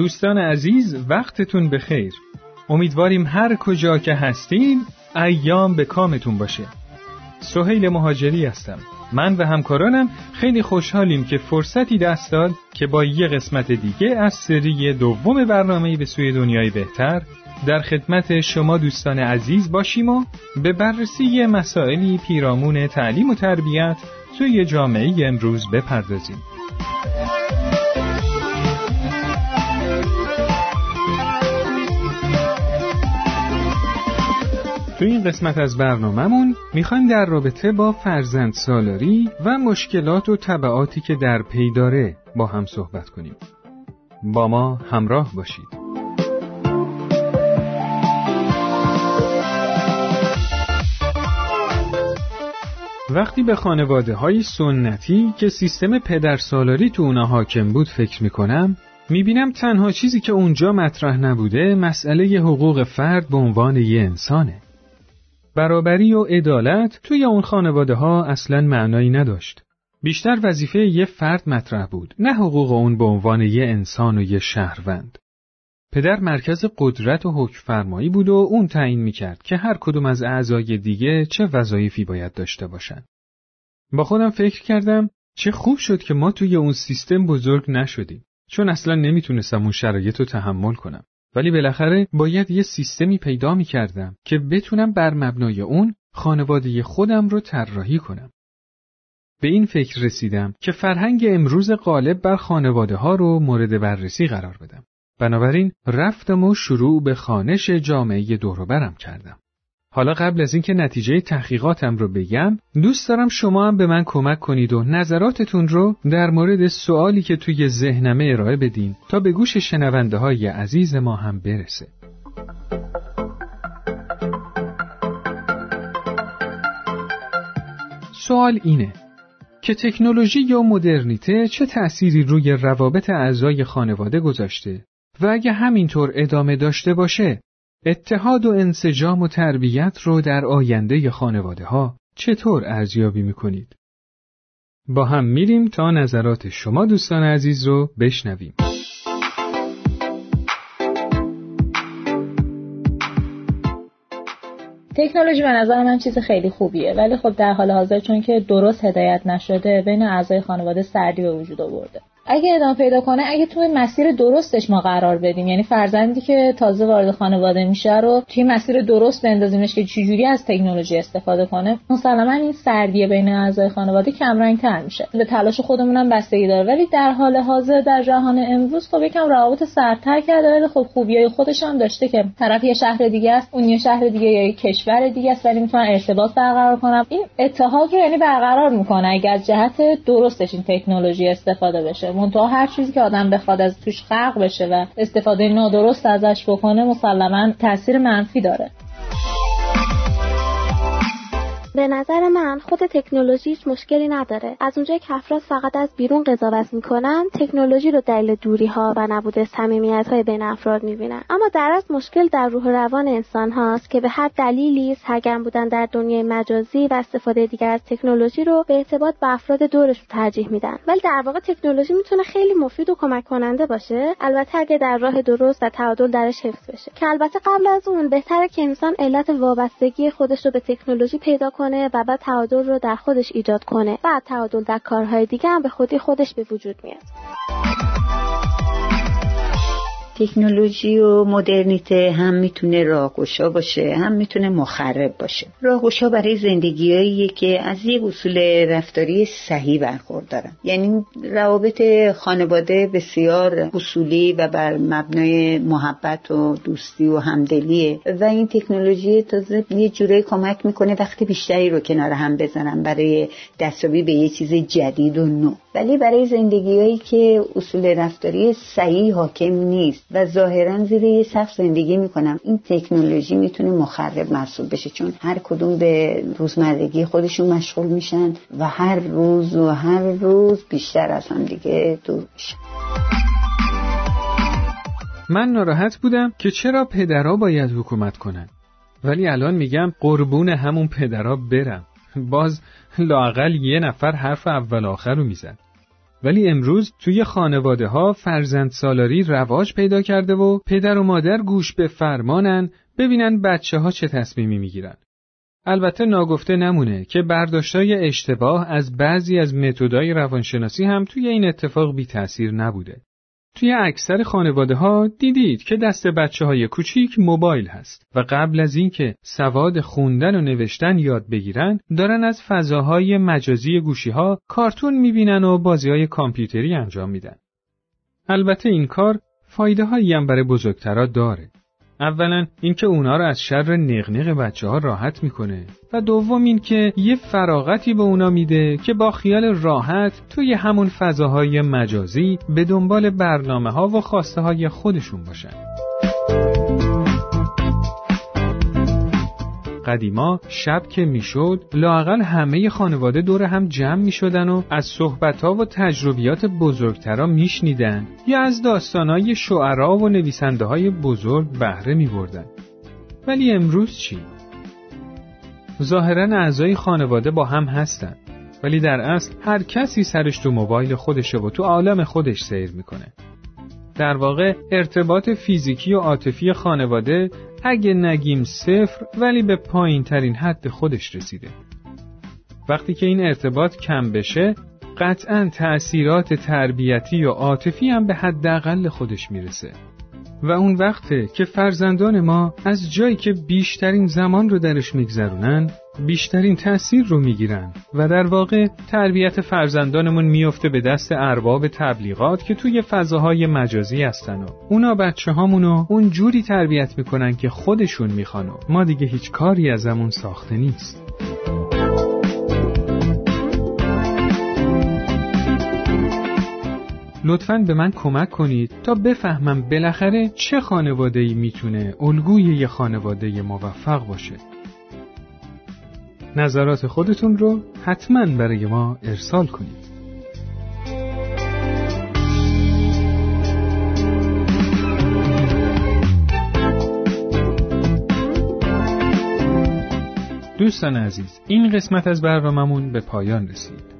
دوستان عزیز وقتتون بخیر. امیدواریم هر کجا که هستین ایام به کامتون باشه. سهیل مهاجری هستم. من و همکارانم خیلی خوشحالیم که فرصتی دست داد که با یه قسمت دیگه از سری دوم برنامه به سوی دنیای بهتر در خدمت شما دوستان عزیز باشیم و به بررسی مسائلی پیرامون تعلیم و تربیت توی جامعه امروز بپردازیم. تو این قسمت از برنامهمون می‌خوایم در رابطه با فرزند سالاری و مشکلات و طبعاتی که در پی داره با هم صحبت کنیم. با ما همراه باشید. وقتی به خانواده های سنتی که سیستم پدرسالاری تو اونا حاکم بود فکر می‌کنم می‌بینم تنها چیزی که اونجا مطرح نبوده مسئله حقوق فرد به عنوان یه انسانه. برابری و عدالت توی اون خانواده ها اصلا معنایی نداشت. بیشتر وظیفه یه فرد مطرح بود، نه حقوق اون به عنوان یه انسان و یه شهروند. پدر مرکز قدرت و حکمفرمایی بود و اون تعیین می‌کرد که هر کدوم از اعضای دیگه چه وظایفی باید داشته باشن. با خودم فکر کردم چه خوب شد که ما توی اون سیستم بزرگ نشدیم چون اصلا نمی‌تونستم اون شرایط رو تحمل کنم. ولی بالاخره باید یه سیستمی پیدا می کردم که بتونم بر مبنای اون خانواده خودم رو طراحی کنم. به این فکر رسیدم که فرهنگ امروز غالب بر خانواده ها رو مورد بررسی قرار بدم. بنابراین رفتم و شروع به خانش جامعه دوروبرم کردم. حالا قبل از اینکه نتیجه تحقیقاتم رو بگم دوست دارم شما هم به من کمک کنید و نظراتتون رو در مورد سوالی که توی ذهنمه ارائه بدین تا به گوش شنونده های عزیز ما هم برسه. سوال اینه که تکنولوژی یا مدرنیته چه تأثیری روی روابط اعضای خانواده گذاشته و اگه همینطور ادامه داشته باشه اتحاد و انسجام و تربیت رو در آینده خانواده ها چطور ارزیابی می‌کنید؟ با هم میریم تا نظرات شما دوستان عزیز رو بشنویم. تکنولوژی به نظر من چیز خیلی خوبیه ولی خب در حال حاضر چون که درست هدایت نشده بین اعضای خانواده سردی به وجود آورده اگه ادامه پیدا کنه اگه توی مسیر درستش ما قرار بدیم یعنی فرزندی که تازه وارد خانواده میشه رو توی مسیر درست بندازیمش که چجوری از تکنولوژی استفاده کنه مسلما این سردیه بین اعضای خانواده کم تر میشه. به تلاش خودمون هم بستگی داره. ولی در حال حاضر در جهان امروز خب یکم روابط سردتر کرده ولی خب خوبیای خودش هم داشته که طرف یه شهر دیگه است اون یه شهر دیگه یا یه کشور دیگه است ولی می‌تونن ارتباط برقرار کنن این اتحاد رو یعنی برقرار می‌کنه اگر از جهت درستش این تکنولوژی استفاده بشه. منتها هر چیزی که آدم بخواد از توش خلق بشه و استفاده نادرست ازش بکنه مسلما تاثیر منفی داره. به نظر من خود تکنولوژی هیچ مشکلی نداره. از اونجایی که افراد فقط از بیرون قضاوت می‌کنن تکنولوژی رو دلیل دوری ها و نبود صمیمیت های بین افراد می‌بینن. اما در از مشکل در روح روان انسان هاست که به هر دلیلی سرگرم بودن در دنیای مجازی و استفاده دیگر از تکنولوژی رو به ارتباط با افراد دورش ترجیح میدن. ولی در واقع تکنولوژی می‌تونه خیلی مفید و کمک کننده باشه. البته اگه در راه درست و تعادل درش حفظ بشه. که البته قبل از اون بهتره که انسان علت وابستگی خودش رو به تکنولوژی پیدا کنه و بعد تعادل رو در خودش ایجاد کنه. بعد تعادل در کارهای دیگه هم به خودی خودش به وجود میاد. تکنولوژی و مدرنیته هم می‌تونه راهگشا باشه هم می‌تونه مخرب باشه. راهگشا برای زندگیایی که از یک اصول رفتاری صحیح برخوردارن. یعنی روابط خانواده بسیار اصولی و بر مبنای محبت و دوستی و همدلیه و این تکنولوژی تازه یه جوره کمک می‌کنه وقتی بیشتری رو کنار هم بزنن برای دستیابی به یه چیز جدید و نو. ولی برای زندگیهایی که اصول رفتاری صحیح حاکم نیست و ظاهرا زیر یه سقف زندگی می‌کنم. این تکنولوژی می‌تونه مخرب محسوب بشه چون هر کدوم به روزمرگی خودشون مشغول میشن و هر روز و هر روز بیشتر از هم دیگه دور میشن. من ناراحت بودم که چرا پدرها باید حکومت کنن. ولی الان میگم قربون همون پدرها برم. باز لاقل یه نفر حرف اول آخر رو می‌زد. ولی امروز توی خانواده ها فرزند سالاری رواج پیدا کرده و پدر و مادر گوش به فرمانن ببینن بچه ها چه تصمیمی می‌گیرن. البته ناگفته نمونه که برداشتای اشتباه از بعضی از متدای روانشناسی هم توی این اتفاق بی تأثیر نبوده. توی اکثر خانواده ها دیدید که دست بچه های کوچیک موبایل هست و قبل از اینکه سواد خوندن و نوشتن یاد بگیرن دارن از فضاهای مجازی گوشی ها کارتون می‌بینن و بازی های کامپیوتری انجام میدن. البته این کار فایده هایی هم برای بزرگترا داره. اولا اینکه اونا رو از شر نقنق بچه ها راحت می‌کنه و دوم اینکه یه فراغتی به اونا میده که با خیال راحت توی همون فضاهای مجازی به دنبال برنامه ها و خواسته های خودشون باشن. قدیما شب که می‌شد لاقل همه خانواده دور هم جمع می‌شدن و از صحبتها و تجربیات بزرگترا میشنیدن. یا از داستانهای شعرا و نویسنده های بزرگ بهره میبردن. ولی امروز چی؟ ظاهرا اعضای خانواده با هم هستن. ولی در اصل هر کسی سرش تو موبایل خودشه و تو عالم خودش سیر می‌کنه. در واقع ارتباط فیزیکی و عاطفی خانواده اگه نگیم صفر ولی به پایین ترین حد خودش رسیده. وقتی که این ارتباط کم بشه قطعا تأثیرات تربیتی و عاطفی هم به حداقل خودش می‌رسه. و اون وقته که فرزندان ما از جایی که بیشترین زمان رو درش میگذرونن بیشترین تأثیر رو می‌گیرن و در واقع تربیت فرزندانمون میفته به دست ارباب تبلیغات که توی فضاهای مجازی هستن و اونا بچه هامونو اون جوری تربیت می‌کنن که خودشون می‌خوان و ما دیگه هیچ کاری ازمون ساخته نیست لطفا به من کمک کنید تا بفهمم بالاخره چه خانواده ای می‌تونه الگوی یه خانواده موفق باشه. نظرات خودتون رو حتما برای ما ارسال کنید. دوستان عزیز این قسمت از برنامهمون به پایان رسید.